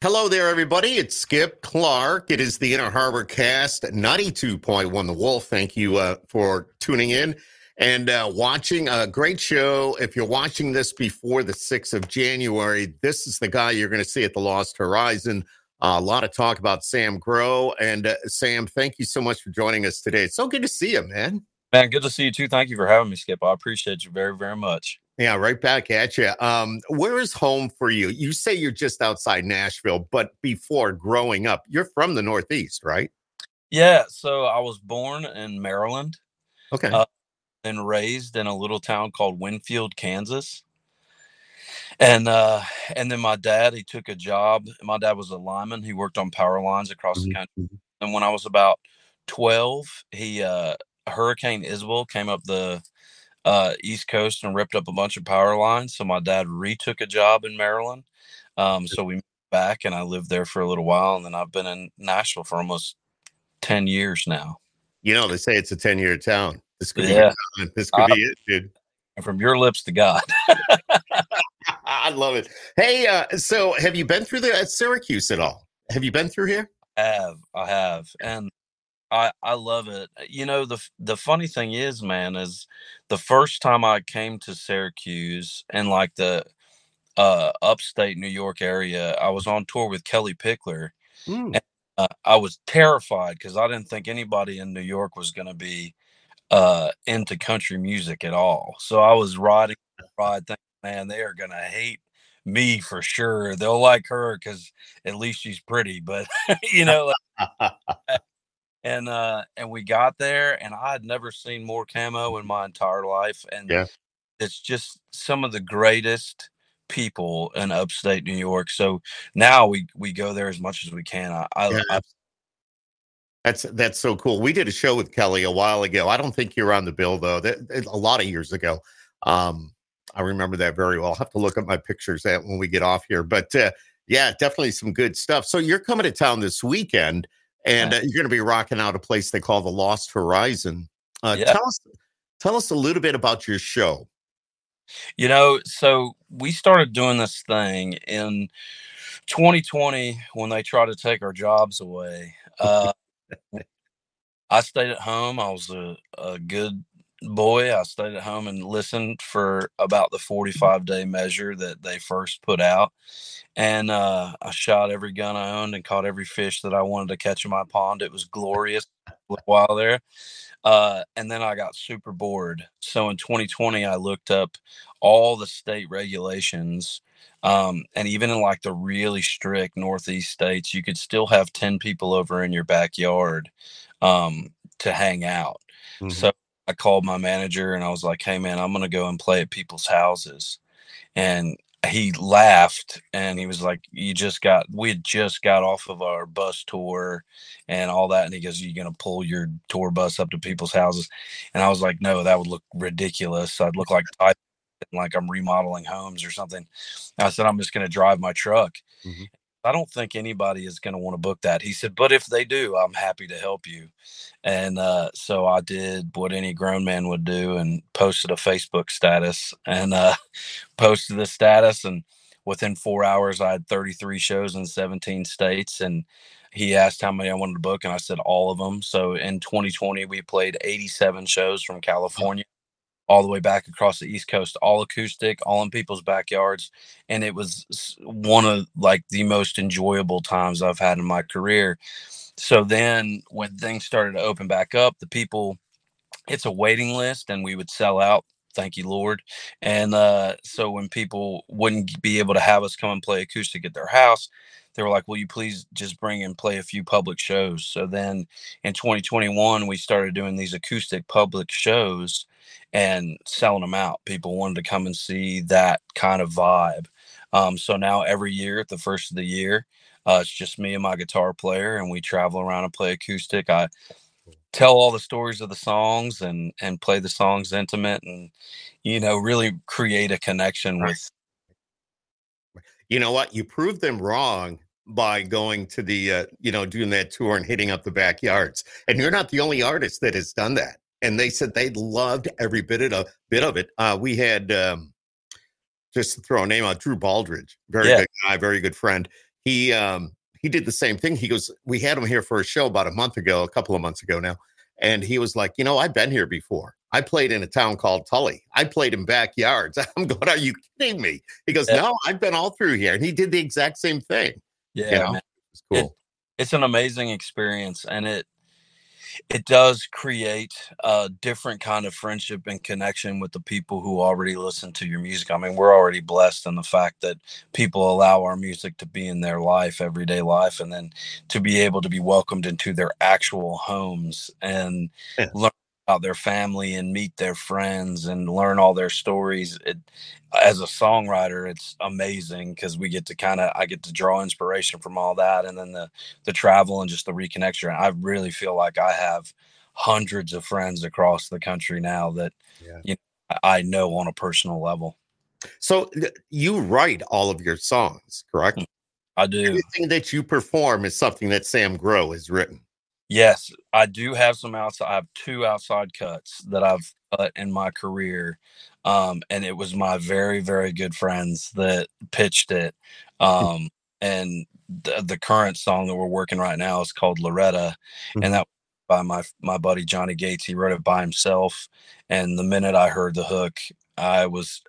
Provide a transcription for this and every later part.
Hello there, everybody. It's Skip Clark. It is the Inner Harbor Cast 92.1 The Wolf. Thank you uh, for tuning in and uh, watching. A great show. If you're watching this before the 6th of January, this is the guy you're going to see at the Lost Horizon. Uh, a lot of talk about Sam Grow. And uh, Sam, thank you so much for joining us today. It's so good to see you, man. Man, good to see you too. Thank you for having me, Skip. I appreciate you very, very much. Yeah, right back at you. Um, where is home for you? You say you're just outside Nashville, but before growing up, you're from the Northeast, right? Yeah. So I was born in Maryland. Okay. Uh, and raised in a little town called Winfield, Kansas. And uh, and then my dad, he took a job. My dad was a lineman. He worked on power lines across mm-hmm. the country. Mm-hmm. And when I was about twelve, he uh, Hurricane Isabel came up the uh, East Coast and ripped up a bunch of power lines. So my dad retook a job in Maryland. Um, so we moved back and I lived there for a little while. And then I've been in Nashville for almost 10 years now. You know, they say it's a 10 year town. This could yeah. be This could be it, dude. From your lips to God. I love it. Hey, uh, so have you been through the at Syracuse at all? Have you been through here? I have. I have. And I I love it. Uh, you know the the funny thing is, man, is the first time I came to Syracuse and like the uh, upstate New York area, I was on tour with Kellie Pickler. Mm. And, uh, I was terrified because I didn't think anybody in New York was going to be uh, into country music at all. So I was riding ride, thinking, man, they are going to hate me for sure. They'll like her because at least she's pretty, but you know. Like, and uh and we got there and i had never seen more camo in my entire life and yeah it's just some of the greatest people in upstate new york so now we we go there as much as we can i, I, yeah. I that's that's so cool. We did a show with Kelly a while ago. I don't think you're on the bill though. That, a lot of years ago. Um, I remember that very well. I'll have to look at my pictures that when we get off here. But uh, yeah, definitely some good stuff. So you're coming to town this weekend and uh, you're going to be rocking out a place they call the Lost Horizon. Uh, yeah. Tell us, tell us a little bit about your show. You know, so we started doing this thing in 2020 when they tried to take our jobs away. Uh, I stayed at home. I was a, a good boy. I stayed at home and listened for about the 45 day measure that they first put out. And uh, I shot every gun I owned and caught every fish that I wanted to catch in my pond. It was glorious while there. Uh, and then I got super bored. So in 2020, I looked up all the state regulations. Um, and even in like the really strict Northeast states, you could still have 10 people over in your backyard um, to hang out. Mm-hmm. So I called my manager and I was like, "Hey man, I'm gonna go and play at people's houses," and he laughed and he was like, "You just got we had just got off of our bus tour and all that," and he goes, "You're gonna pull your tour bus up to people's houses?" And I was like, "No, that would look ridiculous. I'd look like like I'm remodeling homes or something." I said, "I'm just gonna drive my truck." Mm-hmm. I don't think anybody is going to want to book that. He said, but if they do, I'm happy to help you. And uh, so I did what any grown man would do and posted a Facebook status and uh, posted the status. And within four hours, I had 33 shows in 17 states. And he asked how many I wanted to book, and I said all of them. So in 2020, we played 87 shows from California all the way back across the East Coast, all acoustic, all in people's backyards. And it was one of like the most enjoyable times I've had in my career. So then when things started to open back up, the people, it's a waiting list and we would sell out. Thank you, Lord. And uh, so when people wouldn't be able to have us come and play acoustic at their house, they were like, Will you please just bring and play a few public shows? So then in 2021, we started doing these acoustic public shows and selling them out. People wanted to come and see that kind of vibe. Um, so now every year at the first of the year, uh, it's just me and my guitar player, and we travel around and play acoustic. I tell all the stories of the songs and and play the songs intimate, and you know, really create a connection right. with. You know what? You proved them wrong by going to the uh, you know doing that tour and hitting up the backyards, and you're not the only artist that has done that and they said they loved every bit of bit of it. Uh, we had um, just to throw a name out, Drew Baldridge, very yeah. good guy, very good friend. he um he did the same thing. He goes, we had him here for a show about a month ago, a couple of months ago now, and he was like, you know, I've been here before. I played in a town called Tully. I played in backyards. I'm going, are you kidding me? He goes, Yeah. no, I've been all through here, and he did the exact same thing. Yeah? It's cool. it's an amazing experience and it it does create a different kind of friendship and connection with the people who already listen to your music. I mean, we're already blessed in the fact that people allow our music to be in their life, everyday life, and then to be able to be welcomed into their actual homes and Yeah. learn their family and meet their friends and learn all their stories. It, as a songwriter, it's amazing because we get to kind of I get to draw inspiration from all that, and then the the travel and just the reconnection. I really feel like I have hundreds of friends across the country now that Yeah. you know, I know on a personal level. So you write all of your songs, correct? Mm, I do. Everything that you perform is something that Sam Grow has written. Yes, I do have some outside. I have two outside cuts that I've cut in my career, um, and it was my very, very good friends that pitched it. Um, and the, the current song that we're working right now is called Loretta, and that by my my buddy Johnny Gates. He wrote it by himself, and the minute I heard the hook, I was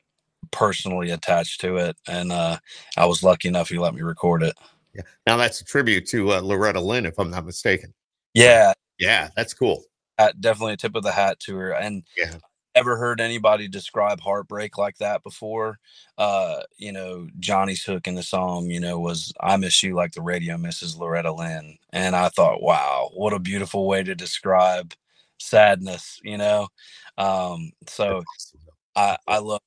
personally attached to it, and uh, I was lucky enough he let me record it. Yeah. Now that's a tribute to uh, Loretta Lynn, if I'm not mistaken. Yeah, Yeah, that's cool. hat- definitely a tip of the hat to her. And Yeah. ever heard anybody describe heartbreak like that before? Uh, you know, Johnny's hook in the song, you know, was I miss you like the radio misses Loretta Lynn. And I thought, wow, what a beautiful way to describe sadness, you know? Um, so I, I love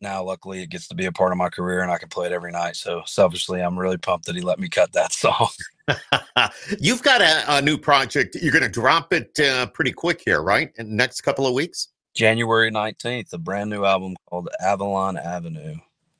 now luckily it gets to be a part of my career and I can play it every night. So selfishly I'm really pumped that he let me cut that song. You've got a, a new project. You're going to drop it uh, pretty quick here, right? In the next couple of weeks? January 19th, a brand new album called Avalon Avenue.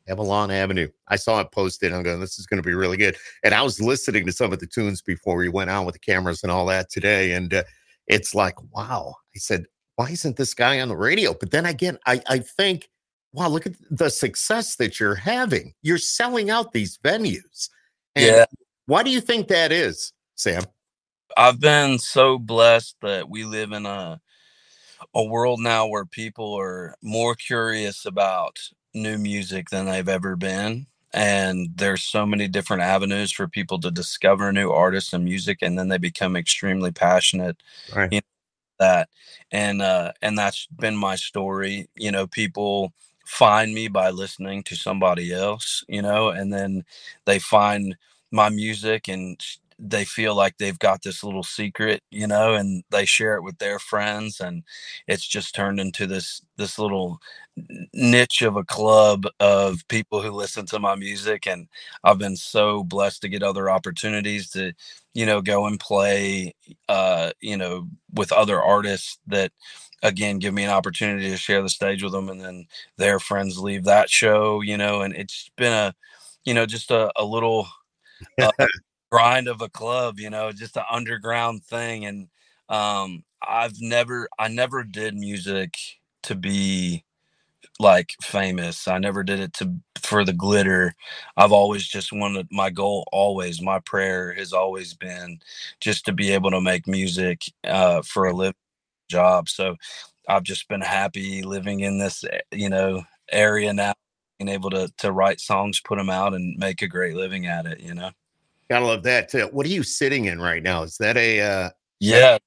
Avalon Avenue. I saw it posted. I'm going, this is going to be really good. And I was listening to some of the tunes before we went on with the cameras and all that today. And uh, it's like, wow. I said, why isn't this guy on the radio? But then again, I, I think, wow, look at the success that you're having. You're selling out these venues. And Yeah. Why do you think that is, Sam? I've been so blessed that we live in a a world now where people are more curious about new music than they've ever been and there's so many different avenues for people to discover new artists and music and then they become extremely passionate Right. you that and uh and that's been my story you know people find me by listening to somebody else you know and then they find my music and they feel like they've got this little secret you know and they share it with their friends and it's just turned into this this little niche of a club of people who listen to my music and i've been so blessed to get other opportunities to you know go and play uh you know with other artists that again give me an opportunity to share the stage with them and then their friends leave that show you know and it's been a you know just a, a little uh, grind of a club you know just an underground thing and um i've never i never did music to be like famous. I never did it to for the glitter. I've always just wanted my goal always my prayer has always been just to be able to make music uh for a living job. So i've just been happy living in this eh, you know area now being able to to write songs put them out and make a great living at it you know Gotta love that too. What are you sitting in right now? Is that a uh Yeah,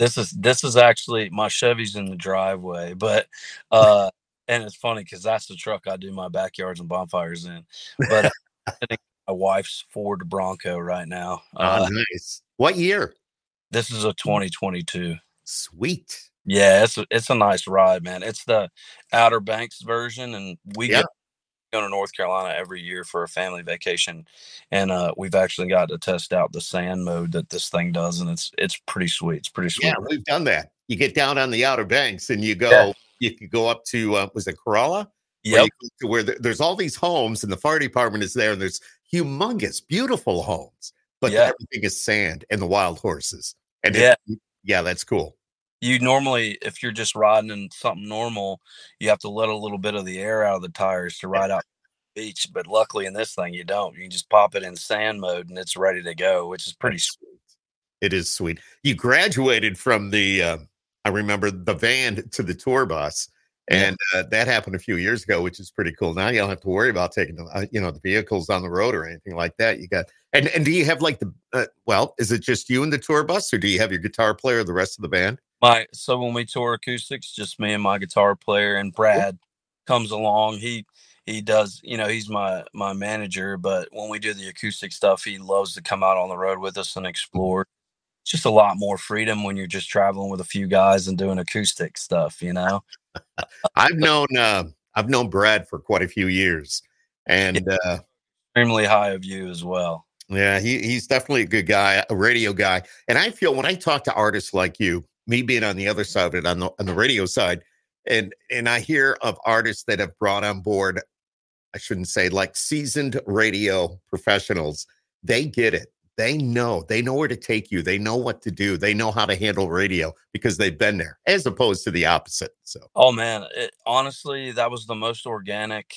this is this is actually my Chevy's in the driveway, but uh, and it's funny because that's the truck I do my backyards and bonfires in. But I'm sitting in my wife's Ford Bronco right now. ah, Uh, nice. What year? this is a 2022. Sweet. Yeah, it's a, it's a nice ride, man. It's the Outer Banks version, and we Yeah. get go to North Carolina every year for a family vacation, and uh, we've actually got to test out the sand mode that this thing does, and it's it's pretty sweet. It's pretty sweet. Yeah, we've done that. You get down on the Outer Banks and you go, Yeah. you could go up to, uh, was it Corolla? Where Yep. you go to where there- there's all these homes and the fire department is there and there's humongous, beautiful homes, but Yeah. everything is sand and the wild horses. And it- Yeah. yeah, that's cool. You normally if you're just riding in something normal you have to let a little bit of the air out of the tires to ride out beach. But luckily in this thing, you don't. You just pop it in sand mode and it's ready to go, which is pretty sweet. It is sweet. You graduated from the, uh, I remember the van to the tour bus. And uh, that happened a few years ago, which is pretty cool. Now you don't have to worry about taking, uh, you know, the vehicles on the road or anything like that. You got, and and do you have like the, uh, well, is it just you and the tour bus, or do you have your guitar player, the rest of the band? My so when we tour acoustics, just me and my guitar player, and Brad comes along. He he does, you know, he's my my manager. But when we do the acoustic stuff, he loves to come out on the road with us and explore. It's just a lot more freedom when you're just traveling with a few guys and doing acoustic stuff, you know. I've known uh, I've known Brad for quite a few years, and uh, extremely high of you as well. Yeah, he, he's definitely a good guy, a radio guy. And I feel when I talk to artists like you, me being on the other side of it, on the on the radio side, and and I hear of artists that have brought on board, I shouldn't say like seasoned radio professionals. They get it. They know. They know where to take you. They know what to do. They know how to handle radio because they've been there as opposed to the opposite so. Oh man. It, honestly that was the most organic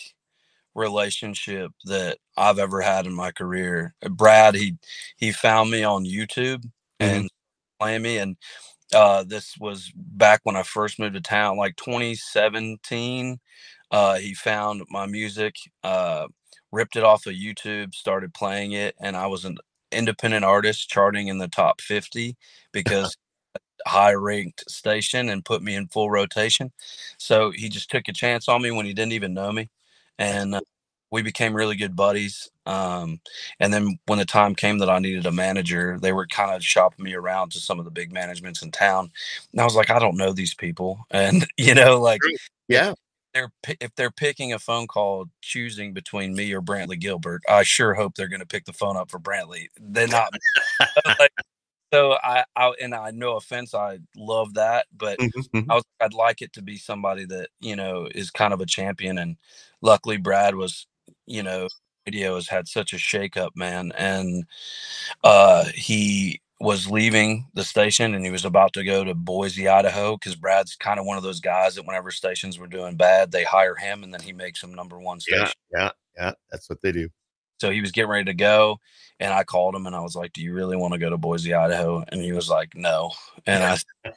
relationship that i've ever had in my career. Brad he he found me on youtube mm-hmm. and playing me and uh this was back when i first moved to town like 2017 uh he found my music uh ripped it off of YouTube, started playing it, and I was an independent artist charting in the top 50 because high ranked station and put me in full rotation. So he just took a chance on me when he didn't even know me. And uh, we became really good buddies. Um, and then when the time came that I needed a manager, they were kind of shopping me around to some of the big managements in town. And I was like, I don't know these people. And, you know, like, yeah, they're if they're picking a phone call choosing between me or Brantley Gilbert, I sure hope they're going to pick the phone up for Brantley. They're not. like, so I, I and I no offense, I love that, but mm-hmm, mm-hmm. I was I'd like it to be somebody that you know is kind of a champion. And luckily, Brad was you know radio has had such a shakeup, man, and uh he was leaving the station and he was about to go to Boise, Idaho, because Brad's kind of one of those guys that whenever stations were doing bad, they hire him and then he makes them number one station. Yeah, yeah, yeah. That's what they do. So he was getting ready to go, and I called him and I was like, "Do you really want to go to Boise, Idaho?" And he was like, "No." And I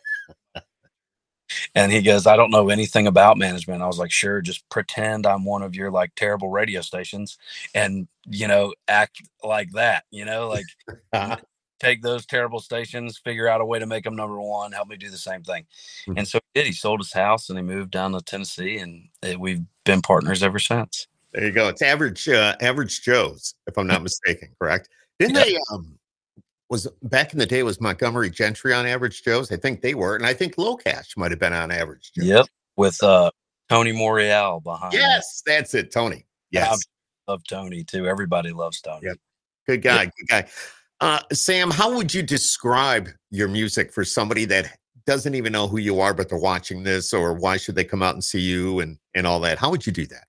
and he goes, "I don't know anything about management." I was like, "Sure, just pretend I'm one of your like terrible radio stations, and you know, act like that. You know, like." take those terrible stations, figure out a way to make them number one, help me do the same thing. Mm-hmm. And so he did. He sold his house and he moved down to Tennessee, and it, we've been partners ever since. There you go. It's average, uh, average Joe's, if I'm not mistaken. Correct? Didn't yeah. they? Um, was back in the day was Montgomery Gentry on Average Joe's? I think they were, and I think LoCash might have been on Average Joe's. Yep, with uh, Tony Morial behind. Yes, that's it, Tony. Yes, I love Tony too. Everybody loves Tony. Yep. Good guy. Yep. Good guy. Uh, Sam, how would you describe your music for somebody that doesn't even know who you are, but they're watching this, or why should they come out and see you and and all that? How would you do that?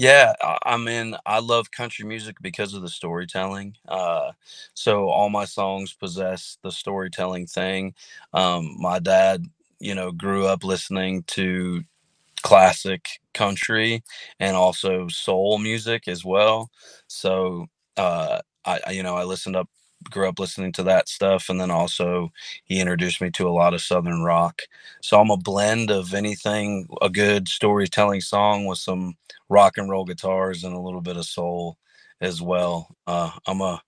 Yeah, I mean, I love country music because of the storytelling. Uh, so all my songs possess the storytelling thing. Um, my dad, you know, grew up listening to classic country and also soul music as well. So uh, I, you know, I listened up grew up listening to that stuff and then also he introduced me to a lot of southern rock. So i'm a blend of anything a good storytelling song with some rock and roll guitars and a little bit of soul as well. Uh, i'm a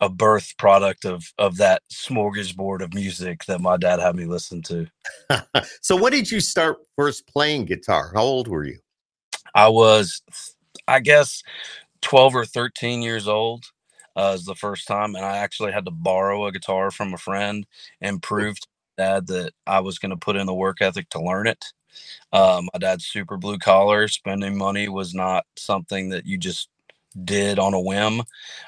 a birth product of of that smorgasbord of music that my dad had me listen to. So when did you start first playing guitar? How old were you? I was i guess 12 or 13 years old uh, is the first time, and I actually had to borrow a guitar from a friend and prove to dad that I was going to put in the work ethic to learn it. Um, my dad's super blue collar. Spending money was not something that you just did on a whim.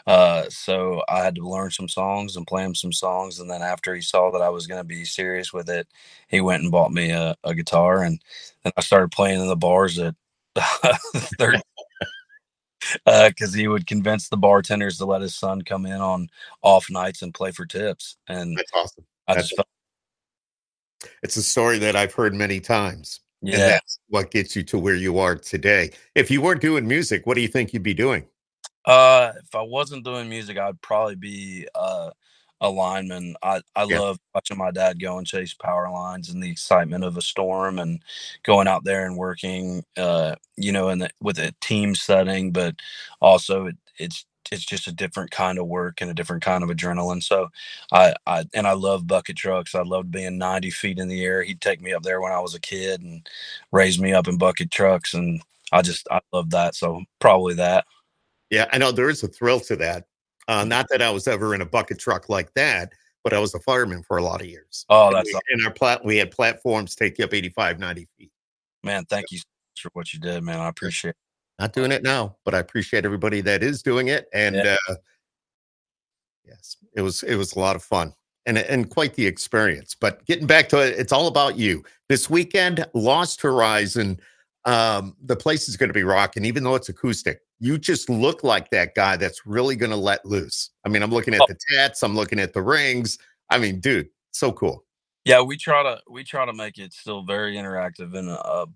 Uh, so I had to learn some songs and play him some songs. And then after he saw that I was going to be serious with it, he went and bought me a, a guitar. And then I started playing in the bars at 13, because uh, he would convince the bartenders to let his son come in on off nights and play for tips. And that's awesome. That's felt- it's a story that I've heard many times. And Yeah. that's what gets you to where you are today. If you weren't doing music, what do you think you'd be doing? Uh, if I wasn't doing music, I'd probably be uh, a lineman. I I Yeah. love watching my dad go and chase power lines and the excitement of a storm and going out there and working. Uh, you know, in the, with a team setting, but also it, it's it's just a different kind of work and a different kind of adrenaline. So, I I and I love bucket trucks. I loved being ninety feet in the air. He'd take me up there when I was a kid and raise me up in bucket trucks, and I just I love that. So probably that. Yeah, I know there is a thrill to that. Uh, not that I was ever in a bucket truck like that, but I was a fireman for a lot of years. Oh, And that's we- in our plat, we had platforms take you up 85, 90 feet. Man, thank you so much for what you did, man. I appreciate it. Not doing it now, but I appreciate everybody that is doing it. And Yeah. uh, yes, it was it was a lot of fun and and quite the experience. But getting back to it, it's all about you. This weekend, Lost Horizon. Um, the place is going to be rocking, even though it's acoustic. You just look like that guy that's really going to let loose. I mean, I'm looking at Oh. the tats, I'm looking at the rings. I mean, dude, so cool. Yeah, we try to we try to make it still very interactive and uh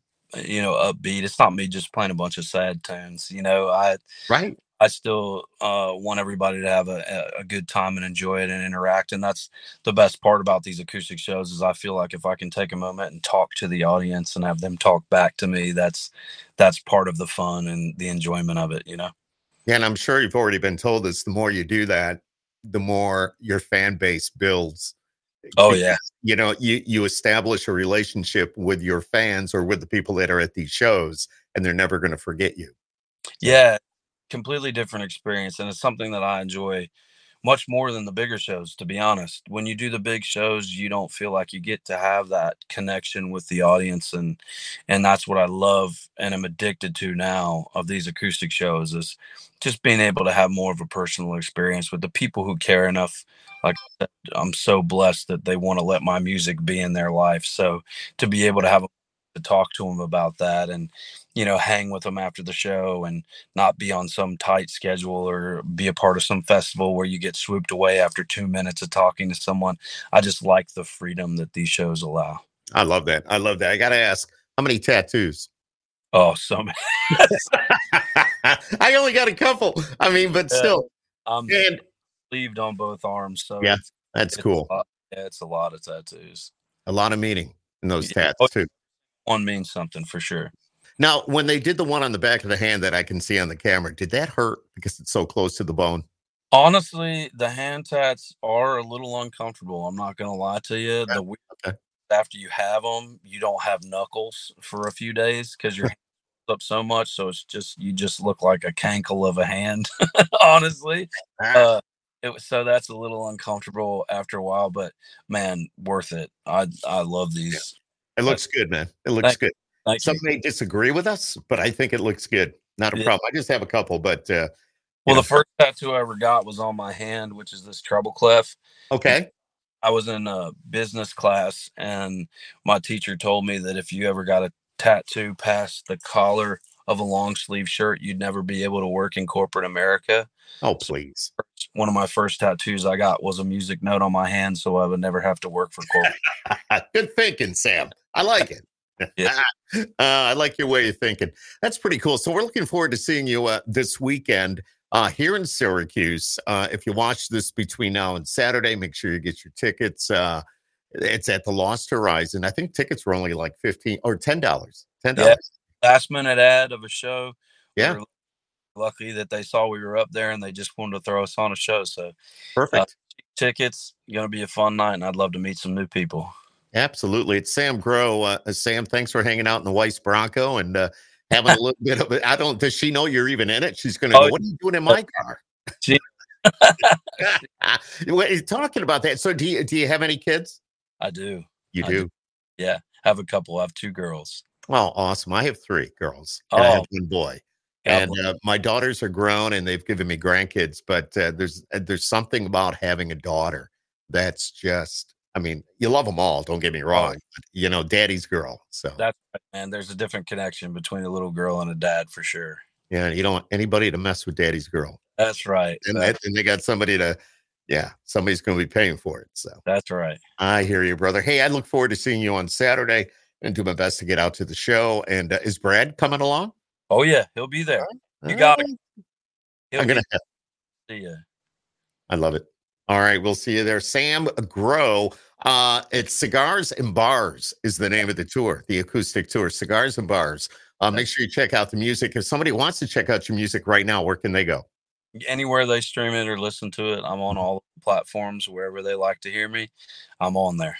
you know upbeat. It's not me just playing a bunch of sad tunes. You know, I Right? I still uh, want everybody to have a, a- good time and enjoy it and interact. And that's the best part about these acoustic shows is I feel like if I can take a moment and talk to the audience and have them talk back to me, that's that's part of the fun and the enjoyment of it. You know. Yeah, and I'm sure you've already been told this. The more you do that, the more your fan base builds. Oh yeah. You know, you you establish a relationship with your fans or with the people that are at these shows, and they're never going to forget you. Yeah, completely different experience, and it's something that I enjoy much more than the bigger shows. To be honest, when you do the big shows, you don't feel like you get to have that connection with the audience, and and that's what I love and am addicted to now of these acoustic shows is just being able to have more of a personal experience with the people who care enough. Like I'm so blessed that they want to let my music be in their life. So to be able to have a to talk to them about that and you know hang with them after the show and not be on some tight schedule or be a part of some festival where you get swooped away after two minutes of talking to someone. I just like the freedom that these shows allow. I love that. I love that. I got to ask, how many tattoos? Oh, so many. I only got a couple. I mean, but Yeah. still, I'm and sleeved on both arms, so Yeah, it's, that's it's cool. Lot, yeah, it's a lot of tattoos. A lot of meaning in those Yeah. Oh, tats Oh, too. One means something for sure. Now, when they did the one on the back of the hand that I can see on the camera, did that hurt because it's so close to the bone? Honestly, the hand tats are a little uncomfortable. I'm not gonna lie to you. The week okay. after you have them, you don't have knuckles for a few days because you're up so much. So it's just you just look like a cankle of a hand. honestly, Ah, uh, it was so that's a little uncomfortable after a while, but man, worth it. I I love these. it looks good, man. It looks Thank- good. Thank Some may disagree with us, but I think it looks good. Not a problem. I just have a couple, but uh, Well, yeah. the first tattoo I ever got was on my hand, which is this treble clef. okay. I was in a business class, and my teacher told me that if you ever got a tattoo past the collar of a long sleeve shirt, you'd never be able to work in corporate America. Oh, please. One of my first tattoos I got was a music note on my hand, so I would never have to work for corporate. Good thinking, Sam. I like it. Yeah. uh, I like your way of thinking. That's pretty cool. So we're looking forward to seeing you uh, this weekend uh, here in Syracuse. Uh, if you watch this between now and Saturday, make sure you get your tickets. Uh, it's at the Lost Horizon. I think tickets were only like fifteen or ten dollars. Ten dollars. Last minute ad of a show. We Yeah. were lucky that they saw we were up there and they just wanted to throw us on a show. So Perfect. tickets, gonna be a fun night, and I'd love to meet some new people. Absolutely. It's Sam Grow. Uh, Sam, thanks for hanging out in the Weiss Bronco and uh, having a little bit of it. I don't, does she know you're even in it? She's going to Oh, go, what are you doing in my car? She- talking about that. So do you, do you have any kids? I do. You I do? Yeah, I have a couple. I have two girls. Well, awesome. I have three girls. and I have Oh. one boy. God And uh, my daughters are grown and they've given me grandkids, but uh, there's uh, there's something about having a daughter that's just, I mean, you love them all. Don't get me wrong. But, you know, daddy's girl. So That's right, man. There's a different connection between a little girl and a dad for sure. yeah, you don't want anybody to mess with daddy's girl. That's right. and, That- that, and they got somebody to yeah somebody's going to be paying for it so that's right. i hear you brother hey i look forward to seeing you on saturday and do my best to get out to the show. And uh, is Brad coming along? Oh yeah, he'll be there. You got it. I'm gonna. Have, see you. I love it. All right, we'll see you there. Sam Grow. Uh, it's Cigars and Bars is the name of the tour, the acoustic tour, Cigars and Bars. Uh, make sure you check out the music. If somebody wants to check out your music right now, where can they go? Anywhere they stream it or listen to it, I'm on all platforms. Wherever they like to hear me, I'm on there.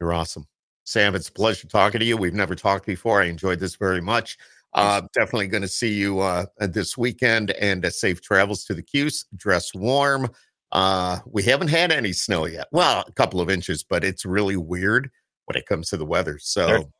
You're awesome. Sam, it's a pleasure talking to you. We've never talked before. I enjoyed this very much. Uh, definitely going to see you uh, this weekend and uh, safe travels to the Cuse. Dress warm. Uh, we haven't had any snow yet. Well, a couple of inches, but it's really weird when it comes to the weather. So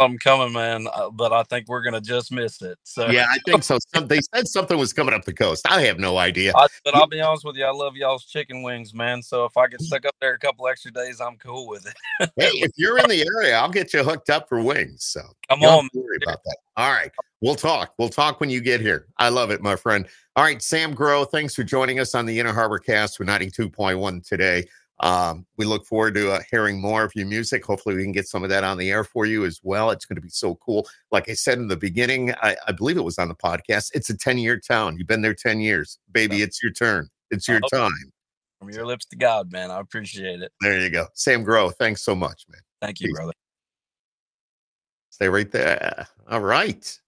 something coming, man, uh, but I think we're gonna just miss it. So yeah, I think so. Some, they said something was coming up the coast. I have no idea. I, but I'll be honest with you, I love y'all's chicken wings, man. So if I get stuck up there a couple extra days, I'm cool with it. hey, if you're in the area, I'll get you hooked up for wings. So come on, worry about that. All right, we'll talk. We'll talk when you get here. I love it, my friend. All right, Sam Grow, thanks for joining us on the Inner Harbor Cast with 92.1 today. Um, we look forward to uh, hearing more of your music. Hopefully, we can get some of that on the air for you as well. It's going to be so cool. Like I said in the beginning, I, I believe it was on the podcast. It's a 10 year town. You've been there 10 years. Baby, it's your turn. It's your time. From your lips to God, man. I appreciate it. There you go. Sam Grow, thanks so much, man. Thank you, Peace. brother. Stay right there. All right.